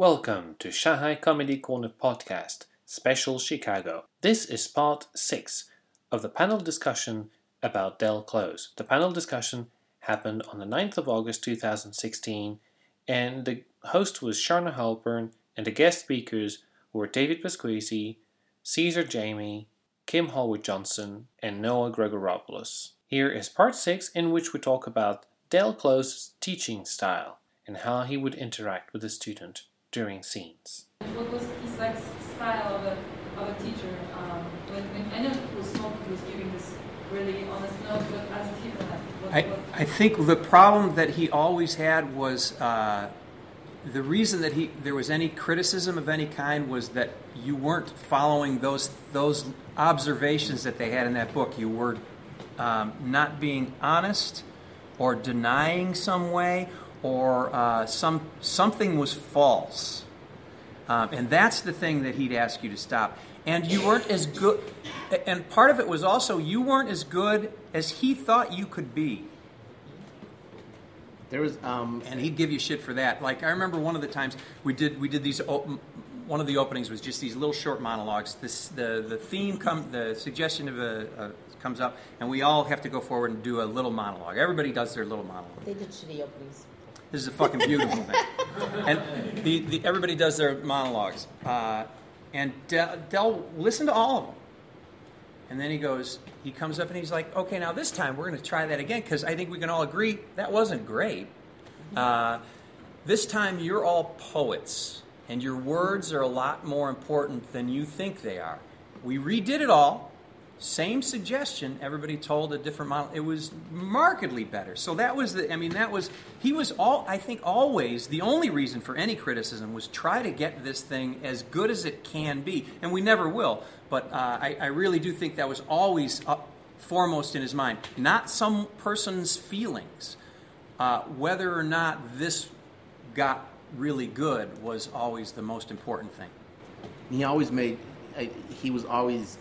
Welcome to Shanghai Comedy Corner Podcast, Special Chicago. This is part 6 of the panel discussion about Del Close. The panel discussion happened on the 9th of August 2016, and the host was Charna Halpern, and the guest speakers were David Pasquesi, Cesar Jaime, Kim Hallwood Johnson, and Noah Gregoropoulos. Here is part 6 in which we talk about Del Close's teaching style and how he would interact with a student during scenes. What was his like style of a, of a teacher? Um, when, when I know he was smoking, was giving this really honest note, but as a teacher, what, I, what, I think the problem that he always had was uh, the reason that he there was any criticism of any kind was that you weren't following those those observations that they had in that book. You were um, not being honest or denying some way or uh, some something was false. Um, and that's the thing that he'd ask you to stop. And you weren't as good, and part of it was also you weren't as good as he thought you could be. There was um, and he'd give you shit for that. Like I remember one of the times we did we did these. Op- one of the openings was just these little short monologues. This the the theme come the suggestion of a, a comes up, and we all have to go forward and do a little monologue. Everybody does their little monologue. They did shitty openings. This is a fucking beautiful thing. And the, the, everybody does their monologues. Uh, and Del, Del listened to all of them. And then he goes, he comes up and he's like, okay, now this time we're going to try that again because I think we can all agree that wasn't great. Uh, this time you're all poets and your words are a lot more important than you think they are. We redid it all. Same suggestion, everybody told a different model. It was markedly better. So that was the, I mean, that was, he was all, I think always, the only reason for any criticism was try to get this thing as good as it can be. And we never will. But uh, I, I really do think that was always foremost in his mind. Not some person's feelings. Uh, whether or not this got really good was always the most important thing. he always made. He was always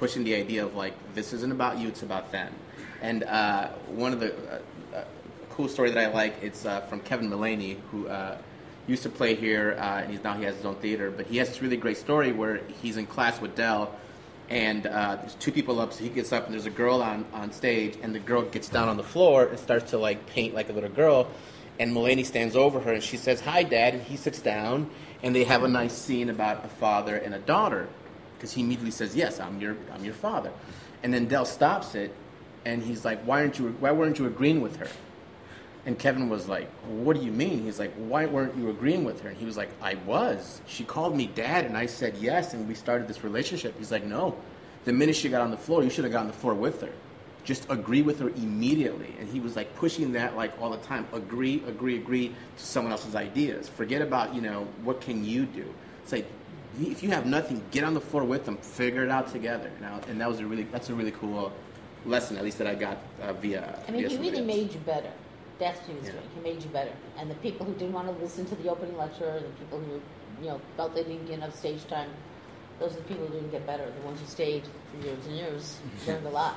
pushing the idea of like this isn't about you, it's about them. And uh, one of the uh, uh, cool story that I like it's uh, from Kevin Mullaney who. Uh, used to play here, and he's now he has his own theater. But he has this really great story where he's in class with Del. and there's two people up. So he gets up, and there's a girl on, on stage, and the girl gets down on the floor and starts to like paint like a little girl. And Mullaney stands over her, and she says, "Hi, Dad." And he sits down, and they have a nice scene about a father and a daughter, because he immediately says, "Yes, I'm your I'm your father." And then Del stops it, and he's like, "Why aren't you? Why weren't you agreeing with her?" And Kevin was like, What do you mean? He's like, Why weren't you agreeing with her? And he was like, I was. She called me dad, and I said yes, and we started this relationship. He's like, No. The minute she got on the floor, you should have got on the floor with her. Just agree with her immediately. And he was like pushing that like all the time. Agree, agree, agree to someone else's ideas. Forget about, you know, what can you do? It's like, if you have nothing, get on the floor with them, figure it out together. Now, and that was a really, that's a really cool lesson, at least that I got uh, via. I mean, via he really else. made you better. That's what he was Yeah. doing. He made you better. And the people who didn't want to listen to the opening lecture, the people who, you know, felt they didn't get enough stage time, those are the people who didn't get better. The ones who stayed for years and years learned a lot.